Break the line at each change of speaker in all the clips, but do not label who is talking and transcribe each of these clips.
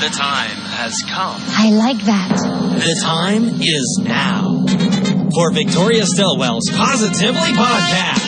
The time has come.
I like that.
The time is now for Victoria Stilwell's Positively Podcast.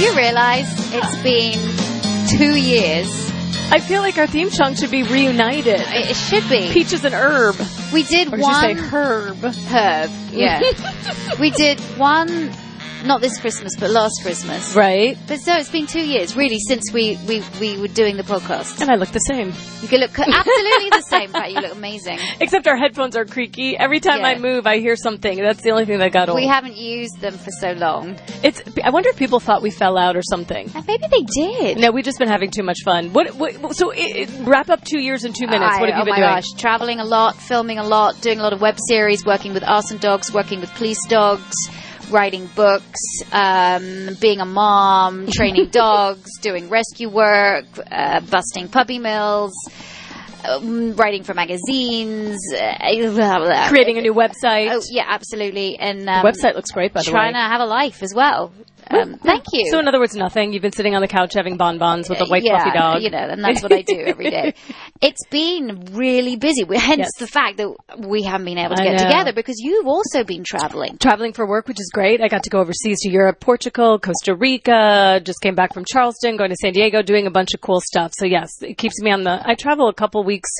You realize it's been two years.
I feel like our theme song should be reunited.
It should be.
Peaches and herb.
We did
Or
one
herb?
herb. Yeah. we did one, not this Christmas, but last Christmas.
Right.
But so it's been two years, really, since we, we, we were doing the podcast.
And I look the same.
You look absolutely the same, but you look amazing.
Except our headphones are creaky. Every time
Yeah.
I move, I hear something. That's the only thing that got old.
We haven't used them for so long.
it's. I wonder if people thought we fell out or something.
And maybe they did.
No, we've just been having too much fun. What? what so, it, it- wrap up two years in two minutes.
I-
what have you
oh
been
my
doing?
gosh, traveling a lot, filming a lot, doing a lot of web series, working with arson dogs, working with police dogs, writing books, um, being a mom, training dogs, doing rescue work, uh, busting puppy mills. Um, writing for magazines, uh, blah, blah.
Creating a new website.
Oh yeah, absolutely, and um,
the website looks great, by the way.
trying to have a life as well. Um, thank you.
So, in other words, nothing. You've been sitting on the couch having bonbons with a white
yeah,
fluffy dog.
You know, and that's what I do every day. It's been really busy. We- Hence
Yes.
the fact that we haven't been able to
I
get
know.
together because you've also been traveling.
traveling for work, which is great. I got to go overseas to Europe, Portugal, Costa Rica, just came back from Charleston, going to San Diego, doing a bunch of cool stuff. So yes, it keeps me on the, I travel a couple weeks,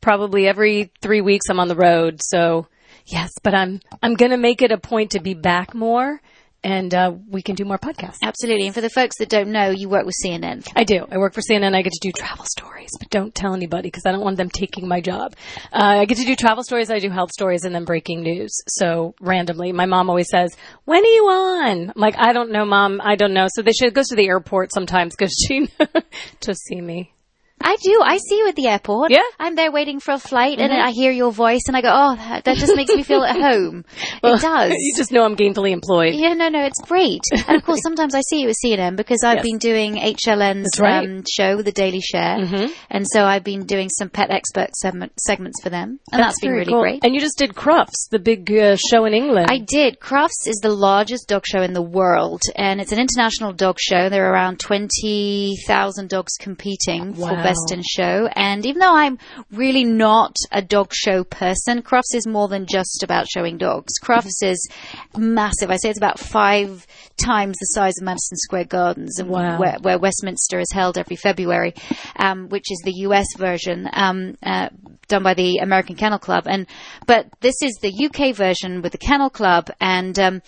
probably every three weeks I'm on the road. So yes, but I'm, I'm going to make it a point to be back more and, uh, we can do more podcasts.
Absolutely. And for the folks that don't know, you work with CNN.
I do. I work for CNN. I get to do travel stories, but don't tell anybody because I don't want them taking my job. Uh, I get to do travel stories. I do health stories and then breaking news. So randomly, my mom always says, "When are you on?" I'm like, "I don't know, mom. I don't know." So they should goes to the airport sometimes because she to see me.
I do. I see you at the airport.
Yeah? Mm-hmm.
I'm there waiting for a flight and I hear your voice and I go, oh, that, that just makes me feel at home. it does.
You just know I'm gainfully employed.
Yeah, no, no, it's great. And of course, sometimes I see you at CNN because I've
Yes.
been doing HLN's
right.
um, show, The Daily Share.
Mhm.
And so I've been doing some pet expert segment, segments for them. And that's been really
cool.
great.
And you just did Crufts, the big uh, show in England.
I did. Crufts is the largest dog show in the world, and it's an international dog show. There are around 20,000 dogs competing
Wow.
Best in Show. And even though I'm really not a dog show person, Crufts is more than just about showing dogs. Crufts is massive. I say it's about five times the size of Madison Square Gardens, and
Wow.
where, where Westminster is held every February, um, which is the US version. Um, uh, done by the American Kennel Club, and but this is the UK version with the Kennel Club, and um,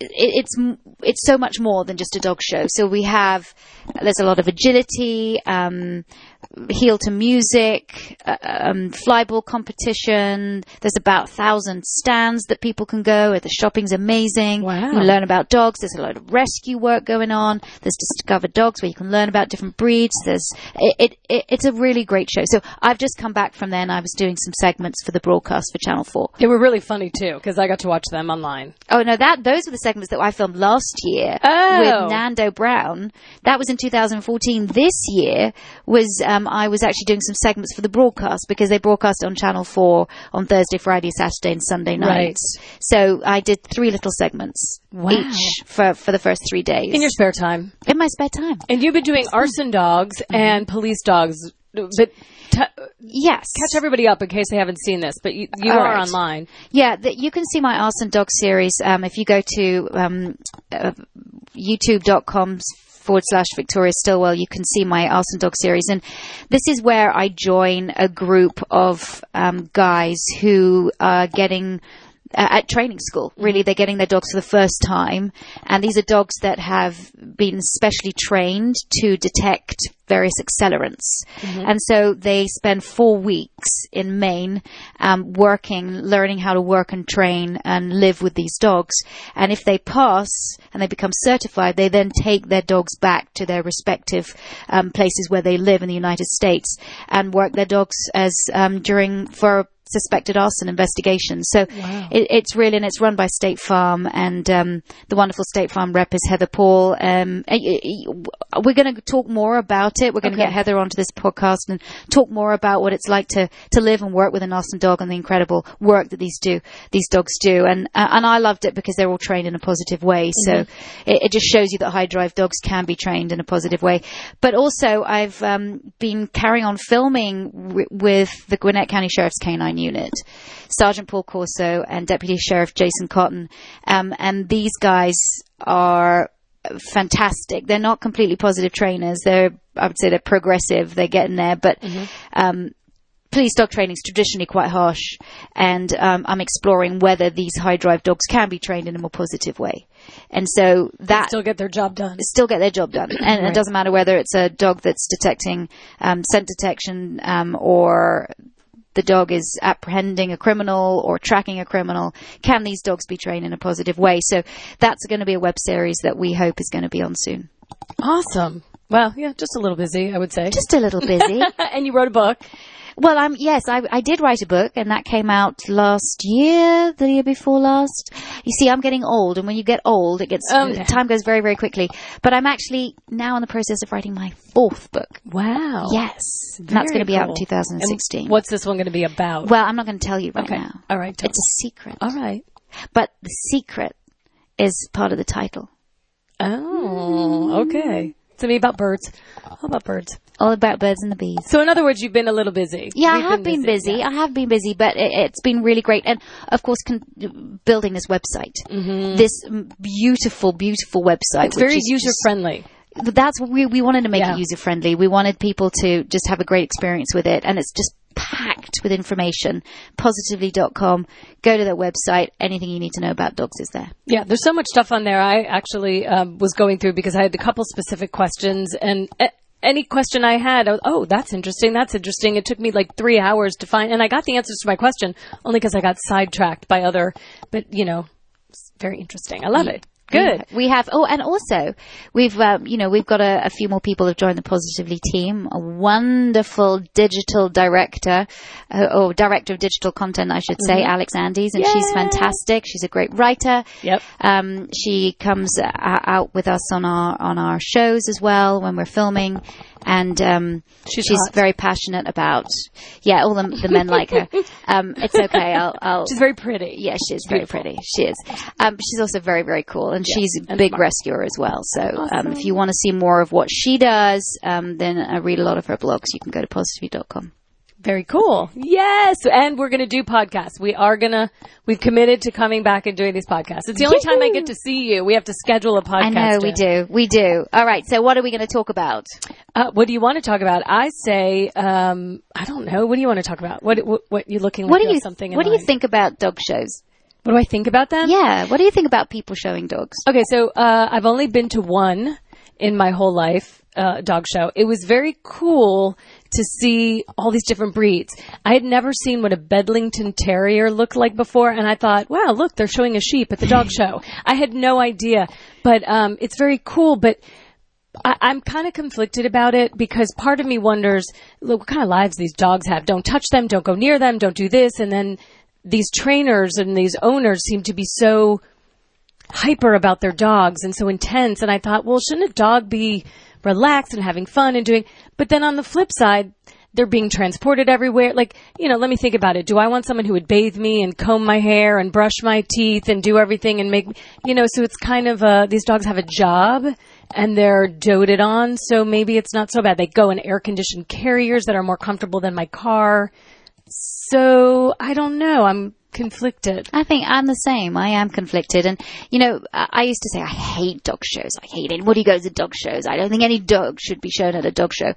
it, it's it's so much more than just a dog show. So we have there's a lot of agility, um, heel to music, uh, um, flyball competition. There's about a thousand stands that people can go. The shopping's amazing.
Wow.
You learn about dogs. There's a lot of rescue work going on. There's discover dogs where you can learn about different breeds. There's it, it, it it's a really great show. So I've just come back from there and I was doing some segments for the broadcast for Channel Four.
they were really funny too because I got to watch them online.
Oh no, that those were the segments that I filmed last year
Oh.
with Nando Brown. That was in 2014. This year was um, I was actually doing some segments for the broadcast because they broadcast on Channel Four on Thursday, Friday, Saturday, and Sunday nights. Right. So I did three little segments
Wow.
each for for the first three days
In your spare time.
in my spare time.
And you've been doing arson dogs
Mm-hmm.
and police dogs, but t-
Yes,
catch everybody up in case they haven't seen this. But you, you are
right.
online.
Yeah, the, you can see my Arson Dog series um, if you go to um, uh, youtube.com forward slash Victoria Stilwell. You can see my Arson Dog series. And this is where I join a group of um, guys who are getting uh, at training school. Really, they're getting their dogs for the first time, and these are dogs that have been specially trained to detect various accelerants. And so they spend four weeks in Maine um, working, learning how to work and train and live with these dogs. And if they pass and they become certified, they then take their dogs back to their respective um, places where they live in the United States and work their dogs as um, during for suspected arson investigation. So it, it's really, and it's run by State Farm, and um, the wonderful State Farm rep is Heather Paul. Um, we're going to talk more about it. We're going to get Heather onto this podcast and talk more about what it's like to, to live and work with an arson dog and the incredible work that these do these dogs do. And uh, and I loved it because they're all trained in a positive way. So it, it just shows you that high drive dogs can be trained in a positive way. But also, I've um, been carrying on filming w- with the Gwinnett County Sheriff's Canine Unit, Sergeant Paul Corso and Deputy Sheriff Jason Cotton, um, and these guys are fantastic. They're not completely positive trainers. They're, I would say, they're progressive. They're getting there, but. Um, police dog training is traditionally quite harsh, and um, I'm exploring whether these high drive dogs can be trained in a more positive way. And so that
Still get their job done.
still get their job done. And it doesn't matter whether it's a dog that's detecting um, scent detection um, or the dog is apprehending a criminal or tracking a criminal. Can these dogs be trained in a positive way? So that's going to be a web series that we hope is going to be on soon.
Awesome. Well, yeah, just a little busy, I would say.
Just a little busy.
and you wrote a book.
Well, I'm yes, I, I did write a book, and that came out last year, the year before last. You see, I'm getting old, and when you get old, it gets
Okay.
time goes very, very quickly. But I'm actually now in the process of writing my fourth book.
Wow.
Yes, that's going to be out in 2016.
And what's this one going to be about?
well, I'm not going to tell you right
okay.
now.
All right.
It's a secret.
All right.
but the secret is part of the title.
Oh, okay. To me about birds. How about birds?
All about birds and the bees.
So in other words, you've been a little busy.
Yeah,
We've
I have been busy.
yeah.
I have been busy, but it, it's been really great. And of course, con- building this website, this mm, beautiful, beautiful website.
Mm-hmm. It's very user friendly.
That's what we we wanted to make
Yeah.
it user friendly. We wanted people to just have a great experience with it, and it's just packed with information. Positively.com. Go to their website. Anything you need to know about dogs is there.
Yeah, there's so much stuff on there. I actually um, was going through because I had a couple specific questions, and a- any question I had, I was, oh, that's interesting, that's interesting. It took me like three hours to find, and I got the answers to my question only because I got sidetracked by other, but you know, it's very interesting. I love it. Good.
We have. Oh, and also we've um, you know we've got a, a few more people have joined the Positively team. A wonderful digital director, uh, or director of digital content, I should say, Alex Andes, and she's fantastic. She's a great writer.
Yep.
Um, she comes uh, out with us on our on our shows as well when we're filming, and um,
She's
she's very passionate about. Yeah, all the, the men like her. Um, it's okay. I'll. I'll
She's very pretty.
yeah, she's very pretty. She is. Um, she's also very, very cool, and she's a
and
big rescuer as well. So, um, if you want to see more of what she does, um, then I read a lot of her blogs. You can go to positively.com.
Very cool. Yes. And we're going to do podcasts. We are going to, we've committed to coming back and doing these podcasts. It's the only time I get to see you. We have to schedule a podcast.
I know we do, we do. All right. So, what are we going to talk about?
Uh, what do you want to talk about? I say, um, I don't know. What do you want to talk about? What, what, what you looking like
What do
you something
What do you think about dog shows?
What do I think about them?
Yeah. What do you think about people showing dogs?
Okay, so uh, I've only been to one in my whole life, uh, dog show. It was very cool to see all these different breeds. I had never seen what a Bedlington Terrier looked like before, and I thought, wow, look, they're showing a sheep at the dog show. I had no idea, but um, it's very cool. But I, I'm kind of conflicted about it because part of me wonders, look, what kind of lives these dogs have? Don't touch them, don't go near them, don't do this, and then these trainers and these owners seem to be so hyper about their dogs and so intense. And I thought, well, shouldn't a dog be relaxed and having fun and doing, but then on the flip side, they're being transported everywhere. Like, you know, let me think about it. Do I want someone who would bathe me and comb my hair and brush my teeth and do everything and make, you know, so it's kind of, uh, these dogs have a job and they're doted on. So maybe it's not so bad. They go in air conditioned carriers that are more comfortable than my car. So I don't know. I'm conflicted.
I think I'm the same. I am conflicted. And, you know, I, I used to say, I hate dog shows. I hate anybody who goes to dog shows. I don't think any dog should be shown at a dog show.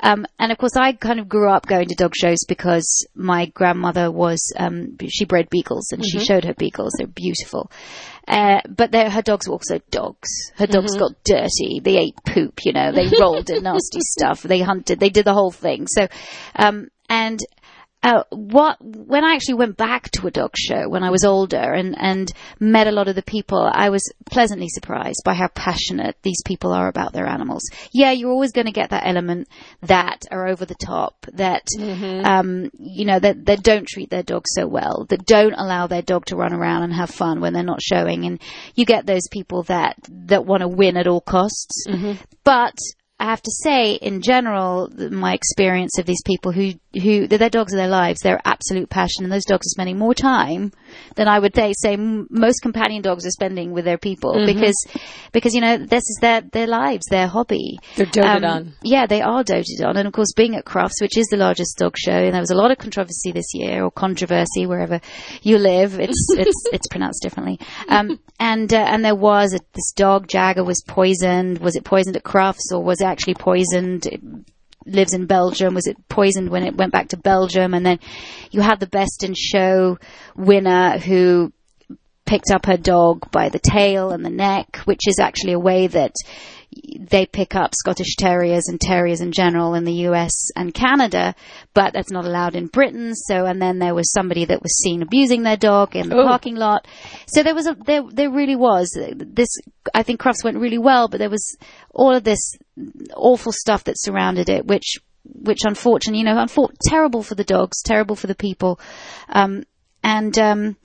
Um, and of course, I kind of grew up going to dog shows because my grandmother was, um, she bred beagles and she showed her beagles. They're beautiful. Uh, but they're- her dogs were also dogs. Her dogs got dirty. They ate poop, you know, they rolled in nasty stuff. They hunted. They did the whole thing. So, um, and, uh, what when I actually went back to a dog show when I was older and and met a lot of the people, I was pleasantly surprised by how passionate these people are about their animals. Yeah, you're always going to get that element that are over the top, that um, you know that that don't treat their dog so well, that don't allow their dog to run around and have fun when they're not showing, and you get those people that that want to win at all costs. But I have to say, in general, my experience of these people who, who, they're their dogs are their lives, their absolute passion, and those dogs are spending more time than I would say, say m- most companion dogs are spending with their people
Mm-hmm.
because, because, you know, this is their, their lives, their hobby.
They're doted on.
Yeah, they are doted on. And of course, being at Crufts, which is the largest dog show, and there was a lot of controversy this year, or controversy wherever you live. It's it's it's pronounced differently. Um, and uh, and there was a, this dog Jagger was poisoned. Was it poisoned at Crufts, or was it actually poisoned? It lives in Belgium. Was it poisoned when it went back to Belgium? And then you had the best in show winner who picked up her dog by the tail and the neck, which is actually a way that they pick up Scottish Terriers and Terriers in general in the US and Canada, but that's not allowed in Britain. So, and then there was somebody that was seen abusing their dog in the
Oh.
parking lot. So there was a, there, there really was this, I think Crufts went really well, but there was all of this awful stuff that surrounded it, which, which unfortunately, you know, unfor- terrible for the dogs, terrible for the people. Um, and, um,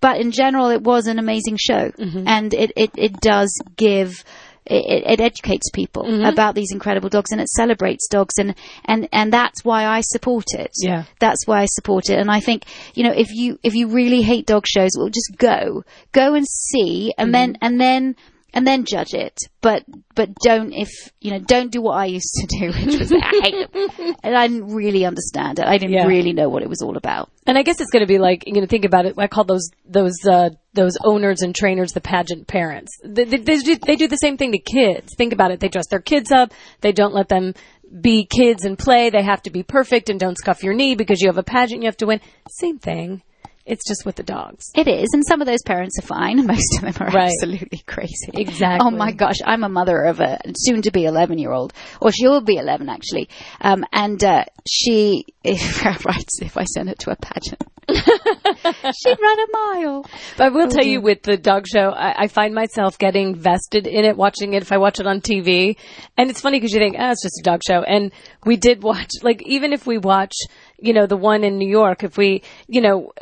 but in general, it was an amazing show, and it, it, it does give. It, it educates people mm-hmm. about these incredible dogs and it celebrates dogs and, and, and that's why I support it.
Yeah.
That's why I support it. And I think, you know, if you, if you really hate dog shows, well, just go, go and see and mm-hmm. then, and then, and then judge it. But, but don't if, you know, don't do what I used to do, which was I. And I didn't really understand it. I didn't
Yeah.
really know what it was all about.
And I guess it's going to be like you know think about it. I call those those uh, those owners and trainers the pageant parents. They, they, they, do, they do the same thing to kids. Think about it. They dress their kids up. They don't let them be kids and play. They have to be perfect and don't scuff your knee because you have a pageant you have to win. Same thing. It's just with the dogs.
It is, and some of those parents are fine. Most of them are
Right.
absolutely crazy.
Exactly.
Oh my gosh, I'm a mother of a soon-to-be 11-year-old, or she'll be 11 actually, um, and uh, she if, writes if I send her to a pageant, she'd run a mile.
But I will tell you, with the dog show, I, I find myself getting vested in it, watching it if I watch it on TV. And it's funny because you think, oh, it's just a dog show. And we did watch, like, even if we watch, you know, the one in New York, if we, you know,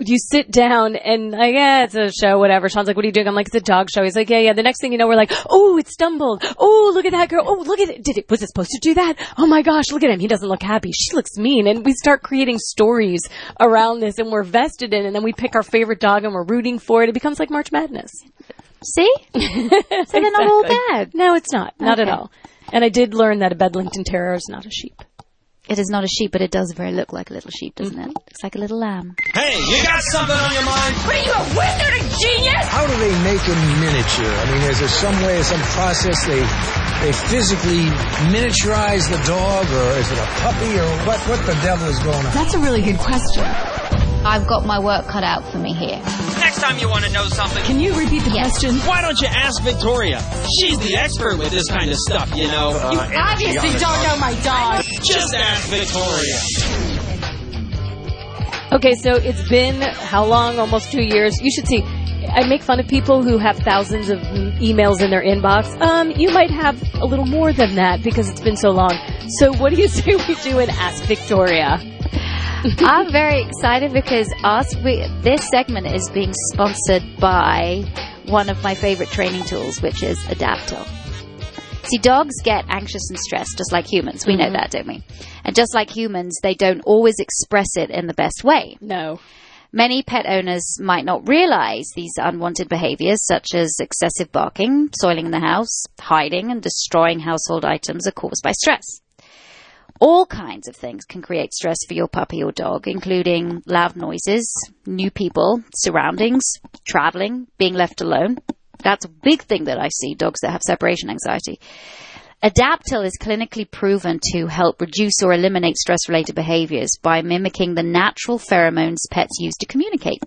you sit down and like, yeah, it's a show, whatever. Sean's like, what are you doing? I'm like, it's a dog show. He's like, yeah, yeah. The next thing you know, we're like, oh, it stumbled. Oh, look at that girl. Oh, look at it. Did it, was it supposed to do that? Oh my gosh, look at him. He doesn't look happy. She looks mean. And we start creating stories around this and we're vested in it. And then we pick our favorite dog and we're rooting for it. It becomes like March Madness.
See, so they're not all bad.
No, it's not. Not at all. And I did learn that a Bedlington Terrier is not a sheep.
It is not a sheep, but it does very look like a little sheep, doesn't it? Mm-hmm. Looks like a little lamb.
Hey, you got something on your mind?
What are you, a wizard, a genius?
How do they make them miniature? I mean, is there some way, or some process they they physically miniaturize the dog, or is it a puppy, or what? What the devil is going on?
That's a really good question.
I've got my work cut out for me here.
Next time you want to know something,
Can you repeat the
Yes.
question?
why don't you ask Victoria? She's the expert with this kind of stuff, you know.
You obviously don't know my dog.
Just ask Victoria.
Okay, so it's been how long? Almost two years. You should see. I make fun of people who have thousands of emails in their inbox. Um, you might have a little more than that because it's been so long. So what do you say we do and ask Victoria?
I'm very excited because us, we, this segment is being sponsored by one of my favorite training tools, which is Adaptil. See, dogs get anxious and stressed just like humans. We know mm-hmm. that, don't we? And just like humans, they don't always express it in the best way.
No.
Many pet owners might not realize these unwanted behaviors, such as excessive barking, soiling the house, hiding, and destroying household items, are caused by stress. All kinds of things can create stress for your puppy or dog, including loud noises, new people, surroundings, traveling, being left alone. That's a big thing that I see dogs that have separation anxiety. Adaptil is clinically proven to help reduce or eliminate stress related behaviors by mimicking the natural pheromones pets use to communicate.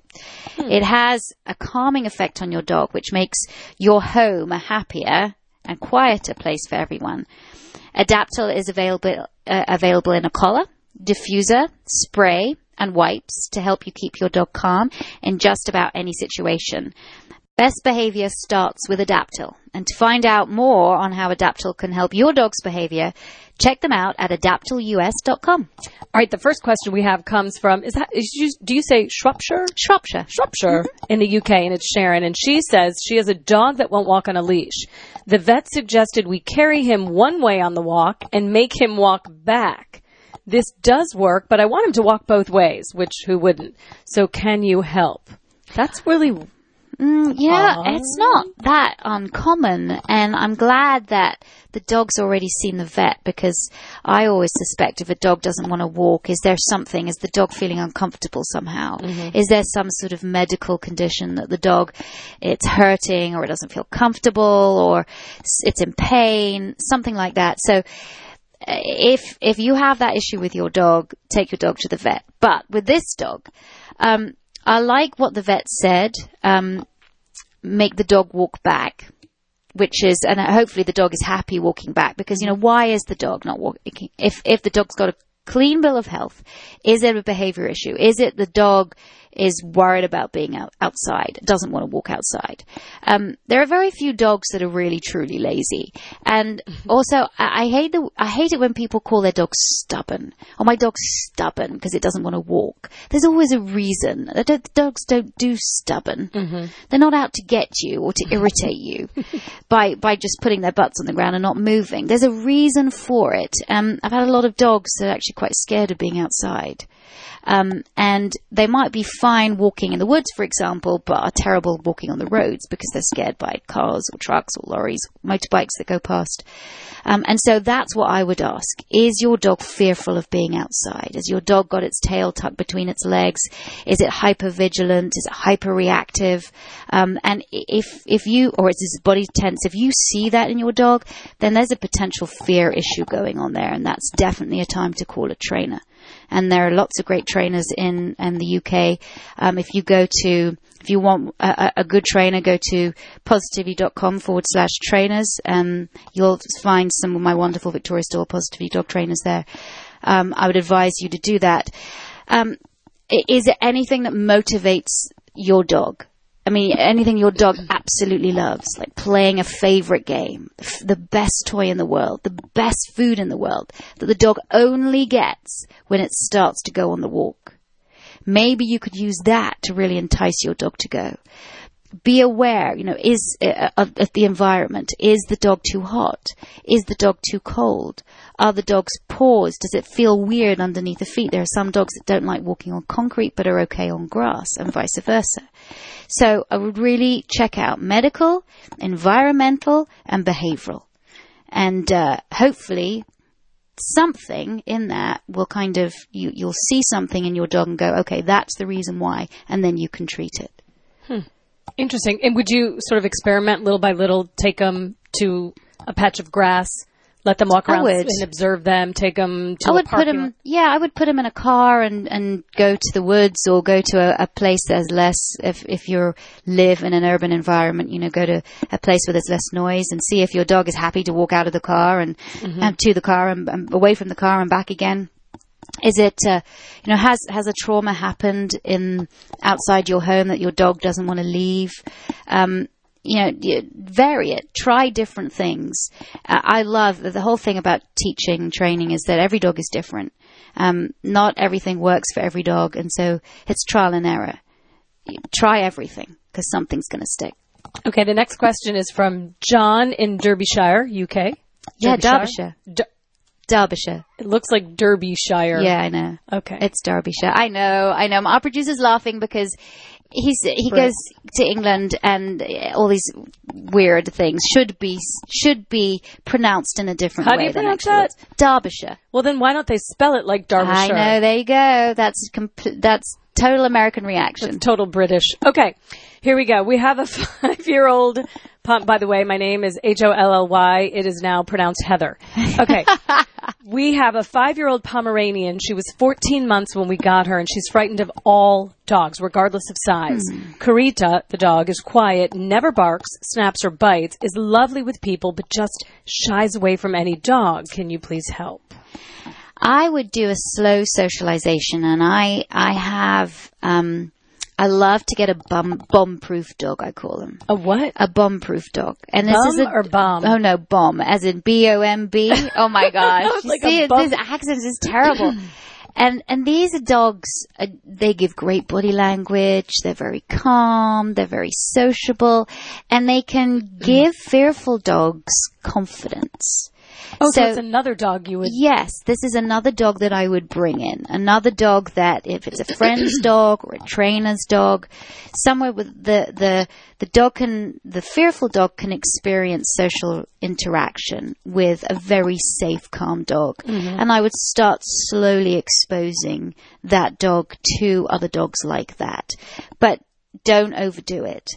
Hmm. It has a calming effect on your dog, which makes your home a happier and quieter place for everyone. Adaptil is available uh, available in a collar, diffuser, spray, and wipes to help you keep your dog calm in just about any situation. Best behavior starts with Adaptil. And to find out more on how Adaptil can help your dog's behavior, check them out at adaptilus.com.
All right, the first question we have comes from is that is you, do you say Shropshire?
Shropshire.
Shropshire mm-hmm. in the UK, and it's Sharon, and she says she has a dog that won't walk on a leash. The vet suggested we carry him one way on the walk and make him walk back. This does work, but I want him to walk both ways, which who wouldn't? So can you help? That's really
Mm, yeah, it's not that uncommon, and I'm glad that the dog's already seen the vet because I always suspect if a dog doesn't want to walk, is there something? Is the dog feeling uncomfortable somehow? Is there some sort of medical condition that the dog it's hurting or it doesn't feel comfortable or it's in pain, something like that? So if if you have that issue with your dog, take your dog to the vet. But with this dog, um, I like what the vet said. Um, make the dog walk back, which is, and hopefully the dog is happy walking back because you know why is the dog not walking? If if the dog's got a clean bill of health, is it a behavior issue? Is it the dog is worried about being out, outside, doesn't want to walk outside? Um, there are very few dogs that are really truly lazy, and also I, I hate the I hate it when people call their dog stubborn. Oh, my dog's stubborn because it doesn't want to walk. There's always a reason. The do- dogs don't do stubborn. They're not out to get you or to irritate you by by just putting their butts on the ground and not moving. There's a reason for it. Um, I've had a lot of dogs that are actually quite scared of being outside. Um, and they might be fine walking in the woods, for example, but are terrible walking on the roads because they're scared by cars or trucks or lorries, or motorbikes that go past. Um, and so that's what I would ask. Is your dog fearful of being outside? Has your dog got its tail tucked between its legs? Is it hypervigilant? Is it hyperreactive? Um, and if, if you, or is his body tense, if you see that in your dog, then there's a potential fear issue going on there. And that's definitely a time to call a trainer and there are lots of great trainers in, in the UK. Um, if you go to, if you want a, a- good trainer, go to positively.com forward slash trainers. Um, you'll find some of my wonderful Victoria Store Positively dog trainers there. Um, I would advise you to do that. Um, is there anything that motivates your dog? I mean, anything your dog absolutely loves, like playing a favorite game, the best toy in the world, the best food in the world, that the dog only gets when it starts to go on the walk. Maybe you could use that to really entice your dog to go. Be aware, you know, is uh, of, of the environment. Is the dog too hot? Is the dog too cold? Are the dog's paws? Does it feel weird underneath the feet? There are some dogs that don't like walking on concrete but are okay on grass, and vice versa. So I would really check out medical, environmental, and behavioral. And uh, hopefully something in that will kind of, you, you'll see something in your dog and go, okay, that's the reason why, and then you can treat it.
Interesting. And would you sort of experiment little by little, take them to a patch of grass, let them walk around and observe them, take them to
I
a
would put
lot?
yeah, I would put them in a car and, and go to the woods or go to a, a place that's less, if, if you live in an urban environment, you know, go to a place where there's less noise and see if your dog is happy to walk out of the car and, and to the car and, and away from the car and back again. Is it, uh, you know, has has a trauma happened in outside your home that your dog doesn't want to leave? Um, you know, vary it. Try different things. Uh, I love the whole thing about teaching and training is that every dog is different. Um, not everything works for every dog, and so it's trial and error. You Try everything because something's going to stick.
Okay, the next question is from John in Derbyshire, UK.
Yeah,
Derbyshire?
Derbyshire.
Der-
Derbyshire.
it looks like Derbyshire.
Yeah, I know.
Okay.
It's Derbyshire. I know, I know. Our producer's laughing because he's he goes to England, and uh, all these weird things should be should be pronounced in a different
How do
way.
you pronounce that?
Derbyshire.
Well, then why don't they spell it like Derbyshire?
I know. There you go. That's compl- that's total American reaction.
Total British. Okay, here we go. We have a five-year-old. Pump, by the way, my name is H O L L Y. It is now pronounced Heather. Okay. we have a five-year-old Pomeranian. She was 14 months when we got her, and she's frightened of all dogs, regardless of size. Karita, the dog, is quiet, never barks, snaps, or bites, is lovely with people, but just shies away from any dog. Can you please help?
I would do a slow socialization, and I I have um, I love to get a bum bomb proof dog. I call them
A what?
a bomb proof dog. And this
Bum
is a
or bomb?
Oh no, bomb, as in B O M B. Oh my gosh,
Like
see, this accent is terrible. And and these are dogs. Uh, they give great body language. They're very calm. They're very sociable, and they can give fearful dogs confidence.
Oh, so,
So-
it's another dog you would.
Yes, this is another dog that I would bring in. Another dog that, if it's a friend's dog or a trainer's dog, somewhere with the, the, the dog can, the fearful dog can experience social interaction with a very safe, calm dog. And I would start slowly exposing that dog to other dogs like that. But don't overdo it.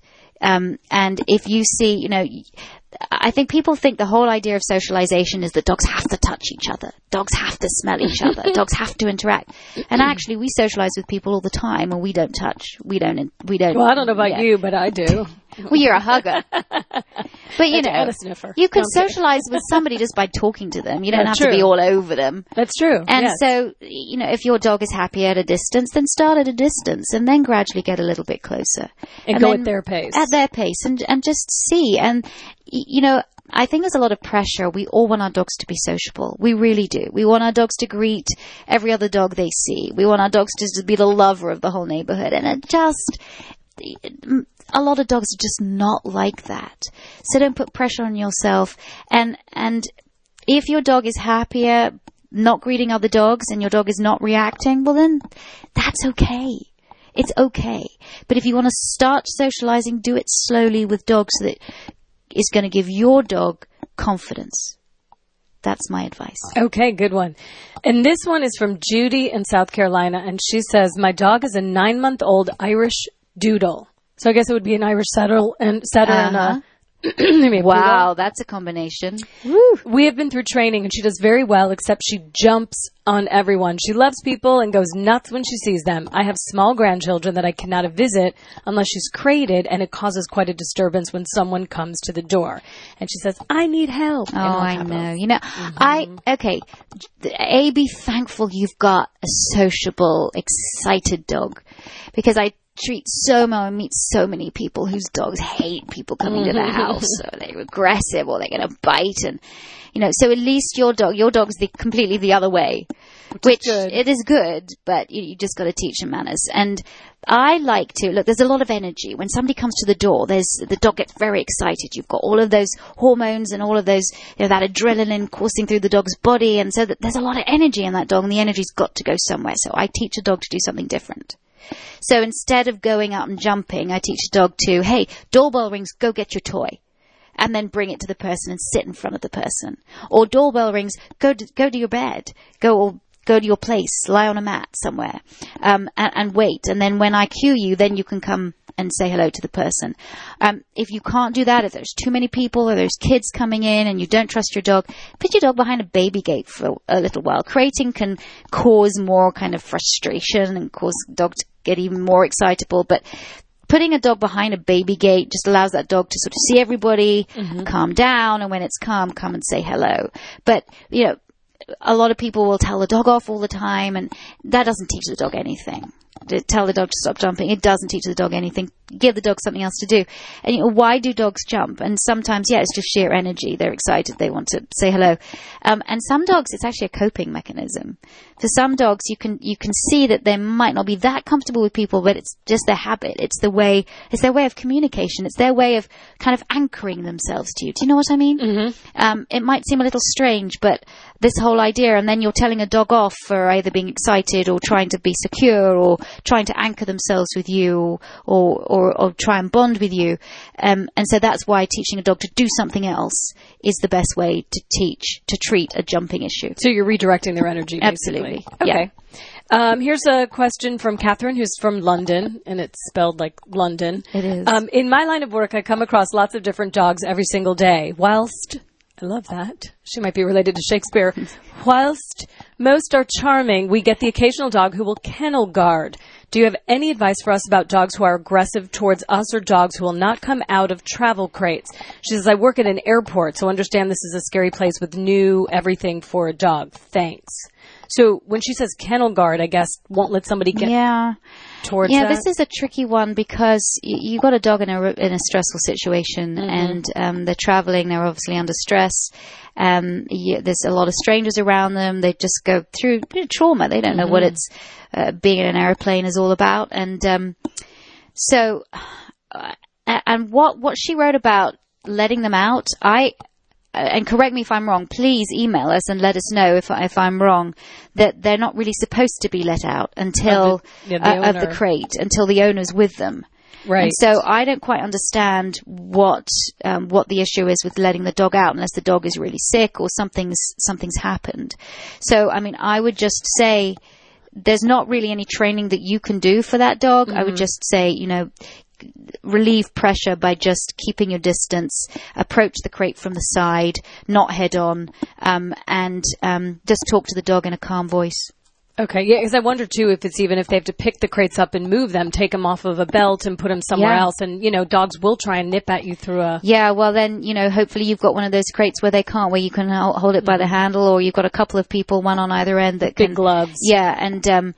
Um, and if you see, you know, I think people think the whole idea of socialization is that dogs have to touch each other. Dogs have to smell each other. dogs have to interact. And actually, we socialize with people all the time and we don't touch. We don't, we don't.
Well, I don't know about
yeah.
you, but I do.
Well, you're a hugger. But you know,
and
you can
No,
socialize with somebody just by talking to them. You don't
That's
have to be all over them.
That's true.
And
yes.
so, you know, if your dog is happy at a distance, then start at a distance and then gradually get a little bit closer.
And go at their pace.
At their pace and, and just see. And, you know, I think there's a lot of pressure. We all want our dogs to be sociable. We really do. We want our dogs to greet every other dog they see. We want our dogs to be the lover of the whole neighborhood. And it just, a lot of dogs are just not like that. So don't put pressure on yourself. And, and if your dog is happier not greeting other dogs and your dog is not reacting, well then that's okay. It's okay. But if you want to start socializing, do it slowly with dogs that is going to give your dog confidence. That's my advice.
Okay, good one. And this one is from Judy in South Carolina, and she says, "My dog is a nine-month-old Irish Doodle. So I guess it would be an Irish setter and setter and
Uh-huh.
a maybe a
Wow, that's a combination.
poodle. We have been through training, and she does very well. Except she jumps on everyone. She loves people and goes nuts when she sees them. I have small grandchildren that I cannot visit unless she's crated, and it causes quite a disturbance when someone comes to the door. And she says, "I need help."
Oh, I
capitals.
know. You know, mm-hmm. I okay. A, be thankful you've got a sociable, excited dog, because I treat so many, meet so many people whose dogs hate people coming to their mm-hmm. house, or they're aggressive, or they're going to bite, and you know. So at least your dog, your dog's the completely the other way, which,
good.
it is good, but you, you just got to teach them manners. And I like to look. There's a lot of energy when somebody comes to the door. There's the dog gets very excited. You've got all of those hormones and all of those you know, that adrenaline coursing through the dog's body, and so that there's a lot of energy in that dog, and the energy's got to go somewhere. So I teach a dog to do something different. So instead of going out and jumping, I teach a dog to, hey, doorbell rings, go get your toy. And then bring it to the person and sit in front of the person. Or doorbell rings, go to, go to your bed. Go or go to your place, lie on a mat somewhere, um, and, and wait. And then when I cue you, then you can come and say hello to the person. Um, if you can't do that, if there's too many people or there's kids coming in and you don't trust your dog, put your dog behind a baby gate for a little while. Crating can cause more kind of frustration and cause dog to get even more excitable, but putting a dog behind a baby gate just allows that dog to sort of see everybody, mm-hmm. calm down, and when it's calm, come and say hello. But, you know, a lot of people will tell the dog off all the time, and that doesn't teach the dog anything. Tell the dog to stop jumping, it doesn't teach the dog anything. Give the dog something else to do. And you know, why do dogs jump? And sometimes, yeah, it's just sheer energy. They're excited. They want to say hello. Um, and some dogs, it's actually a coping mechanism. For some dogs, you can you can see that they might not be that comfortable with people, but it's just their habit. It's the way. It's their way of communication. It's their way of kind of anchoring themselves to you. Do you know what I mean? Mm-hmm. Um, it might seem a little strange, but this whole idea, and then you're telling a dog off for either being excited or trying to be secure or trying to anchor themselves with you or or, or try and bond with you. Um, and so that's why teaching a dog to do something else is the best way to teach to treat a jumping issue.
So you're redirecting their energy, basically.
Absolutely. Yeah.
Okay. Um, here's a question from Catherine, who's from London, and it's spelled like London.
It is.
Um, in my line of work, I come across lots of different dogs every single day. Whilst I love that. She might be related to Shakespeare. Whilst most are charming, we get the occasional dog who will kennel guard. Do you have any advice for us about dogs who are aggressive towards us or dogs who will not come out of travel crates? She says, I work at an airport, so understand this is a scary place with new everything for a dog. Thanks. So when she says kennel guard, I guess won't let somebody get
yeah.
Towards
Yeah,
that.
this is a tricky one because y- you got a dog in a in a stressful situation, and um, they're traveling. They're obviously under stress. Um, y there's a lot of strangers around them. They just go through you trauma. They don't know what it's uh, being in an airplane is all about, and um, so uh, and what what she wrote about letting them out, I and correct me if I'm wrong, please email us and let us know if, if I'm wrong, that they're not really supposed to be let out until,
Of the- yeah, the
uh, of the crate, until the owner's with them.
right.
And so I don't quite understand what um, what the issue is with letting the dog out unless the dog is really sick or something's something's happened. So I mean, I would just say there's not really any training that you can do for that dog. I would just say, you know, relieve pressure by just keeping your distance, approach the crate from the side, not head on, um, and um, just talk to the dog in a calm voice.
Okay, yeah, because I wonder too if it's even if they have to pick the crates up and move them, take them off of a belt and put them somewhere
Yeah.
else, and you know, dogs will try and nip at you through a.
Yeah, well then, you know, hopefully you've got one of those crates where they can't, where you can hold it by the handle, or you've got a couple of people, one on either end that
Big
can.
gloves.
Yeah, and um,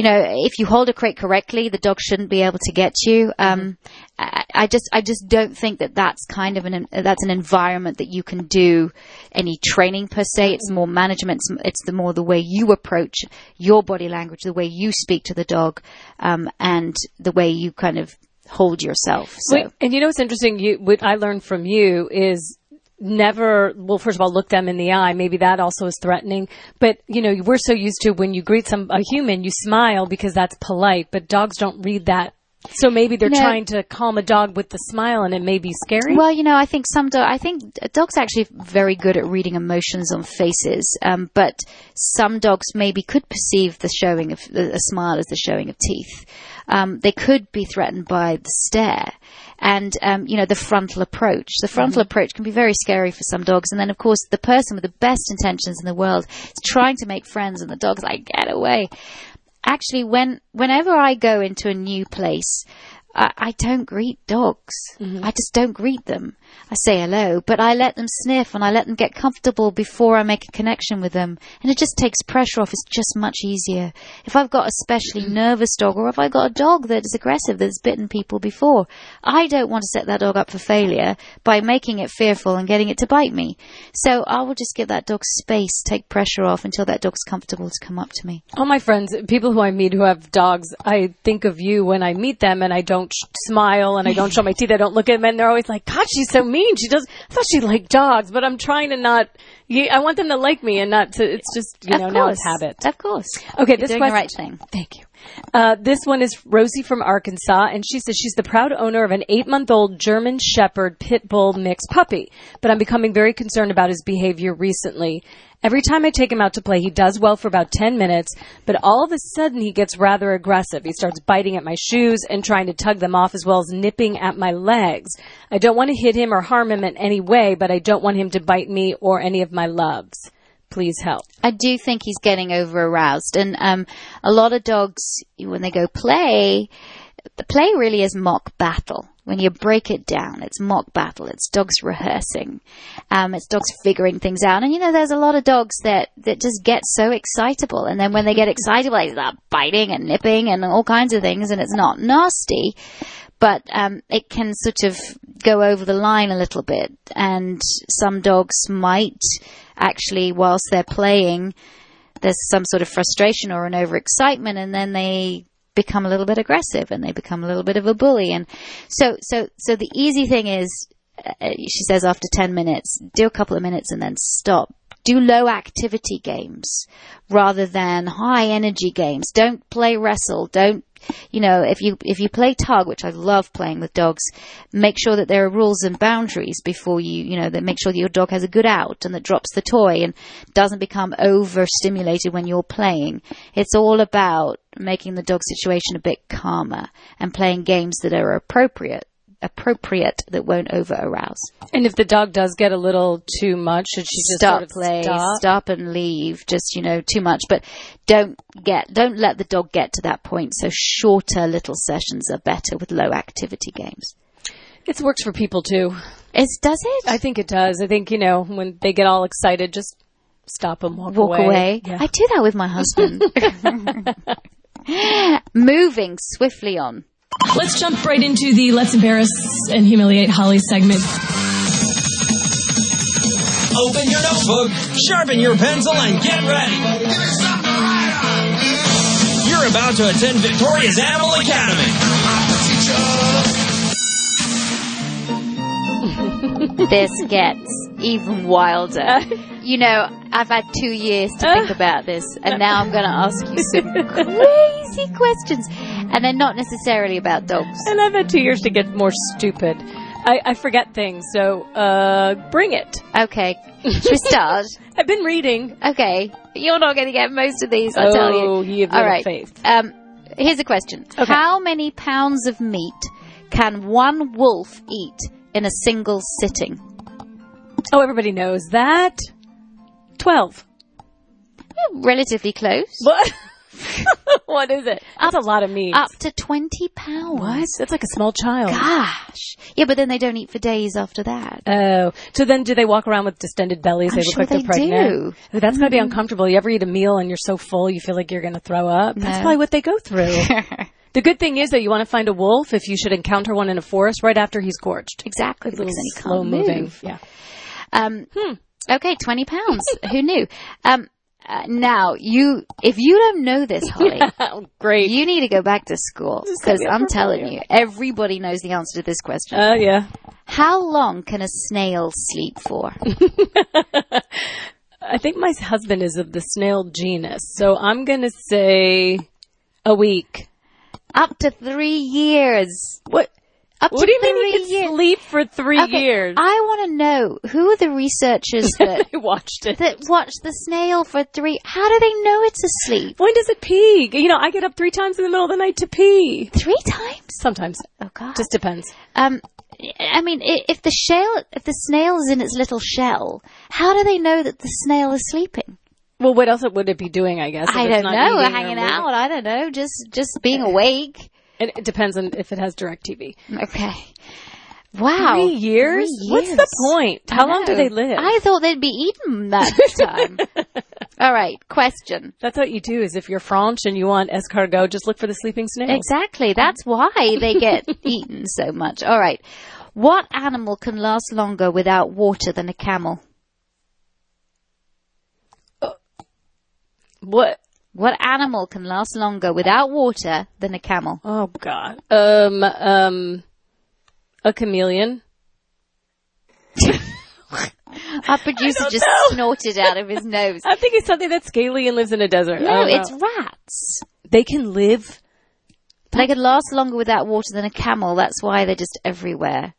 you know, if you hold a crate correctly, the dog shouldn't be able to get you. Um, I, I just, I just don't think that that's kind of an that's an environment that you can do any training per se. It's more management. It's, it's the more the way you approach your body language, the way you speak to the dog, um, and the way you kind of hold yourself. So.
Wait, and you know what's interesting? You, what I learned from you is never, well, first of all, look them in the eye. Maybe that also is threatening. But, you know, we're so used to when you greet some, a human, you smile because that's polite, but dogs don't read that. So maybe they're
No.
trying to calm a dog with the smile and it may be scary.
Well, you know, I think some dog. I think dogs actually very good at reading emotions on faces, um, but some dogs maybe could perceive the showing of a smile as the showing of teeth. Um, they could be threatened by the stare. And um, you know the frontal approach. The frontal approach can be very scary for some dogs. And then, of course, the person with the best intentions in the world is trying to make friends, and the dog's like, "Get away!" actually when whenever I go into a new place, I, I don't greet dogs. I just don't greet them. I say hello, but I let them sniff and I let them get comfortable before I make a connection with them. And it just takes pressure off. It's just much easier. If I've got a specially mm-hmm. nervous dog or if I've got a dog that is aggressive, that's bitten people before, I don't want to set that dog up for failure by making it fearful and getting it to bite me. So I will just give that dog space, take pressure off until that dog's comfortable to come up to me.
All my friends, people who I meet who have dogs, I think of you when I meet them and I don't sh- smile and I don't show my teeth. I don't look at them and they're always like, God, she's so mean. She does, I thought she liked dogs, but I'm trying to not, I want them to like me and not to, it's just, you
of
know,
course.
now it's habit.
Of course.
Okay,
You're
this
doing
question,
the right thing.
Thank you. Uh, this one is Rosie from Arkansas, and she says she's the proud owner of an eight-month-old German Shepherd Pit Bull mixed puppy, but I'm becoming very concerned about his behavior recently. Every time I take him out to play, he does well for about 10 minutes, but all of a sudden he gets rather aggressive. He starts biting at my shoes and trying to tug them off as well as nipping at my legs. I don't want to hit him or harm him in any way, but I don't want him to bite me or any of my loves. Please help.
I do think he's getting over aroused. And um, a lot of dogs, when they go play, the play really is mock battle. When you break it down, it's mock battle. It's dogs rehearsing. Um, it's dogs figuring things out. And you know, there's a lot of dogs that, that just get so excitable. And then when they get excitable, they start biting and nipping and all kinds of things. And it's not nasty, but um, it can sort of go over the line a little bit. And some dogs might actually, whilst they're playing, there's some sort of frustration or an overexcitement, and then they become a little bit aggressive and they become a little bit of a bully. And so, so, so the easy thing is, uh, she says after 10 minutes, do a couple of minutes and then stop. Do low activity games rather than high energy games. Don't play wrestle. Don't you know, if you if you play tug, which I love playing with dogs, make sure that there are rules and boundaries before you, you know, that make sure that your dog has a good out and that drops the toy and doesn't become overstimulated when you're playing. It's all about making the dog situation a bit calmer and playing games that are appropriate appropriate that won't over arouse.
And if the dog does get a little too much, should she just
stop
sort of
play,
stop?
stop and leave. Just you know, too much. But don't get, don't let the dog get to that point. So shorter little sessions are better with low activity games.
It works for people too.
Is does it?
I think it does. I think you know when they get all excited, just stop them, walk,
walk away.
Yeah.
I do that with my husband. Moving swiftly on.
Let's jump right into the let's embarrass and humiliate Holly segment.
Open your notebook, sharpen your pencil, and get ready. You're about to attend Victoria's Animal Academy.
this gets even wilder. You know, I've had two years to think about this, and now I'm going to ask you some crazy questions. And they're not necessarily about dogs.
And I've had two years to get more stupid. I, I forget things, so uh, bring it.
Okay, should we start?
I've been reading.
Okay, you're not going to get most of these, I'll tell you.
Oh, ye of
All right.
faith.
Um, here's a question.
Okay.
How many pounds of meat can one wolf eat in a single sitting?
Oh, everybody knows that. Twelve.
Relatively close.
What? what is it? That's a lot of meat.
Up to 20 pounds.
What? That's like a small child.
Gosh. Yeah, but then they don't eat for days after that.
Oh, so then do they walk around with distended bellies?
I'm
they look
sure
like they're
they
pregnant.
do.
That's gotta be uncomfortable. You ever eat a meal and you're so full you feel like you're gonna throw up? That's probably what they go through. the good thing is that you want to find a wolf if you should encounter one in a forest right after he's gorged.
Exactly.
Little
Because then he
slow moving.
move.
Yeah.
Um, Okay, 20 pounds. Who knew? Um, uh, now, you, if you don't know this, Holly,
Oh, great.
you need to go back to school because I'm telling you, everybody knows the answer to this question.
Oh yeah.
How long can a snail sleep for?
I think my husband is of the snail genus, so I'm gonna say a week.
Up to three years.
What?
Up
What
to
do you mean he could
years.
sleep for three
Okay,
years?
I want to know who are the researchers that
watched it.
that watch the snail for three. How do they know it's asleep?
When does it pee? You know, I get up three times in the middle of the night to pee.
Three times?
Sometimes.
Oh God!
Just depends.
Um, I mean, if the shell, if the snail is in its little shell, how do they know that the snail is sleeping?
Well, what else would it be doing, I guess?
I don't know. Hanging out. I don't know. Just, just being awake.
And it depends on if it has DirecTV.
Okay. Wow.
Three years?
Three
What's the point? How long do they live?
I thought they'd be eaten that time. All right. Question.
That's what you do is if you're French and you want escargot, just look for the sleeping snail.
Exactly. That's why they get eaten so much. All right. What animal can last longer without water than a camel?
Uh, what?
What animal can last longer without water than a camel?
Oh God. Um. Um. A chameleon.
Our producer just
know.
snorted out of his nose.
I think it's something that's scaly and lives in a desert. I
No,
don't know.
it's rats.
they can live.
But they could last longer without water than a camel. That's why they're just everywhere.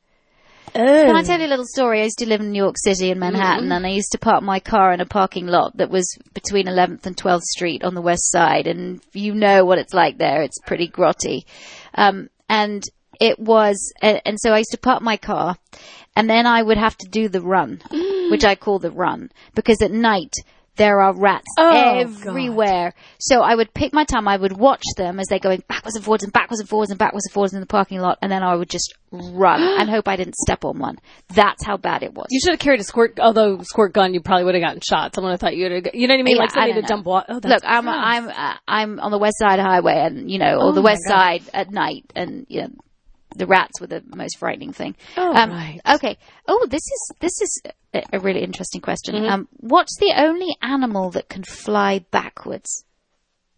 Oh.
Can I tell you a little story? I used to live in New York City in Manhattan, and I used to park my car in a parking lot that was between 11th and 12th Street on the west side. And you know what it's like there. It's pretty grotty. Um, and it was, and, and so I used to park my car, and then I would have to do the run, which I call the run, because at night there are rats
Oh,
everywhere. So I would pick my time. I would watch them as they're going backwards and forwards and backwards and forwards and backwards and forwards in the parking lot, and then I would just run and hope I didn't step on one. That's how bad it was.
You should have carried a squirt. Although squirt gun, you probably would have gotten shot. Someone thought you would have. You know what I mean?
Yeah,
like somebody to dump water. Oh,
Look, I'm
gross.
I'm uh, I'm on the west side highway, and you know, or
Oh
the west
gosh.
side at night, and you know, the rats were the most frightening thing.
Oh,
um,
right.
Okay. Oh, this is this is a, really interesting question.
Mm-hmm.
Um, what's the only animal that can fly backwards?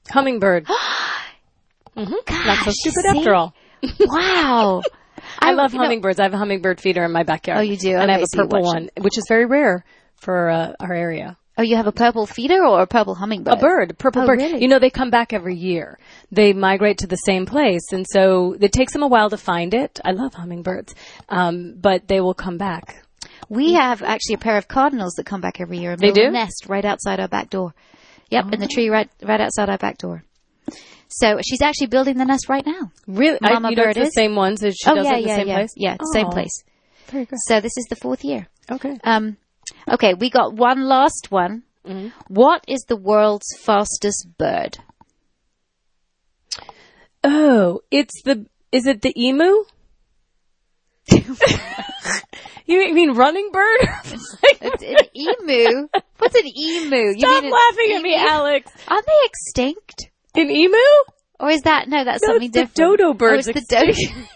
hummingbird.
Gosh,
Not so stupid
see?
after all.
Wow.
I, love
you know-
hummingbirds. I have a hummingbird feeder in my backyard.
Oh, you do?
And I have a purple one, which is very rare for uh, our area.
Oh, you have a purple feeder or a purple hummingbird?
A bird, purple
Oh,
bird.
really?
You know, they come back every year. They migrate to the same place, and so it takes them a while to find it. I love hummingbirds, um, but they will come back.
We have actually a pair of cardinals that come back every year and
They do?
nest right outside our back door. Yep, in the tree right right outside our back door. So she's actually building the nest right now.
Really, I,
Mama
you know,
bird
the
is?
same ones as she
oh
does
yeah,
it in the
yeah,
same
yeah,
place.
yeah, same
Oh,
place.
Very good.
So this is the fourth year.
Okay.
Um, okay, we got one last one.
Mm-hmm.
What is the world's fastest bird?
Oh, it's the. Is it the emu? you mean running bird?
It's an emu. What's an emu?
Stop laughing at me. Alex.
Aren't they extinct?
An emu?
Or is that no? That's
No,
something
it's the
different.
dodo
Oh,
birds
it's the dodo.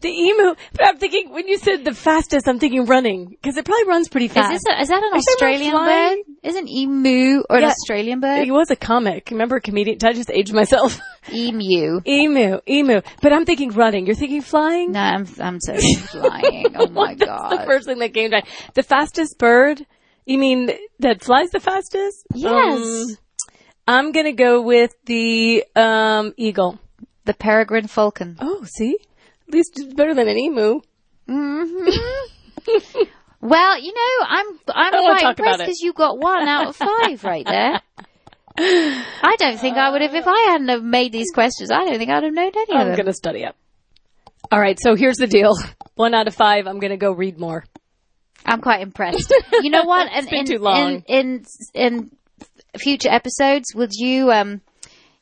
The emu. But I'm thinking when you said the fastest, I'm thinking running because it probably runs pretty
Is
fast.
this a, is that an
Are you talking
Australian bird? Isn't emu or an Australian bird?
It was a comic. Remember a comedian? Did I just age myself?
Emu.
emu, emu. But I'm thinking running. You're thinking flying?
No, I'm I'm so flying. Oh my
the
god.
first thing that came to mind. The fastest bird? You mean that flies the fastest?
Yes.
Um, I'm gonna go with the um, eagle.
The peregrine falcon.
Oh, see, at least it's better than an emu.
Well, you know, I'm I'm quite impressed because you got one out of five right there. I don't think I would have if I hadn't have made these questions. I don't think I'd have known any of them.
I'm gonna study up. All right, so here's the deal. One out of five. I'm gonna go read more.
I'm quite impressed. You know what? And
been
in,
too long.
In, in in future episodes, would you um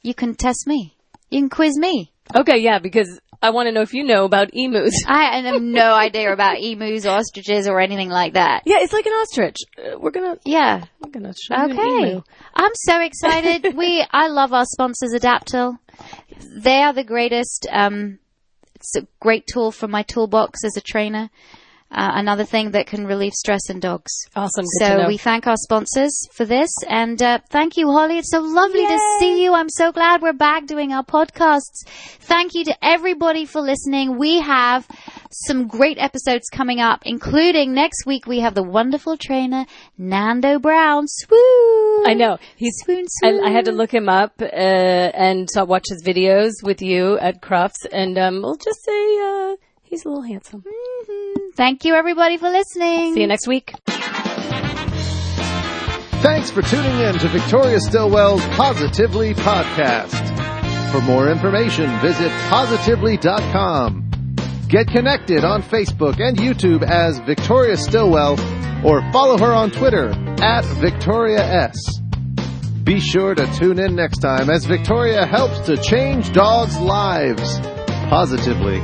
you can test me. You can quiz me.
Okay, yeah, because I want to know if you know about emus.
I have no idea about emus, ostriches, or anything like that.
yeah, it's like an ostrich. Uh, we're gonna,
Yeah.
we're gonna show you an
Okay. I'm so excited. we I love our sponsors Adaptil. They are the greatest. Um, it's a great tool for my toolbox as a trainer. Uh, another thing that can relieve stress in dogs.
Awesome. Good
So we thank our sponsors for this, and uh, thank you, Holly. It's so lovely to see you. I'm so glad we're back doing our podcasts. Thank you to everybody for listening. We have some great episodes coming up, including next week. We have the wonderful trainer Nando Brown. Swoon.
I know he's.
Swoon,
I,
swoon.
I had to look him up uh, and watch his videos with you at Crufts, and um, we'll just say uh, he's a little handsome. Mm-hmm.
Thank you, everybody, for listening.
See you next week.
Thanks for tuning in to Victoria Stilwell's Positively Podcast. For more information, visit positively.com. Get connected on Facebook and YouTube as Victoria Stilwell or follow her on Twitter at Victoria S. Be sure to tune in next time as Victoria helps to change dogs' lives positively.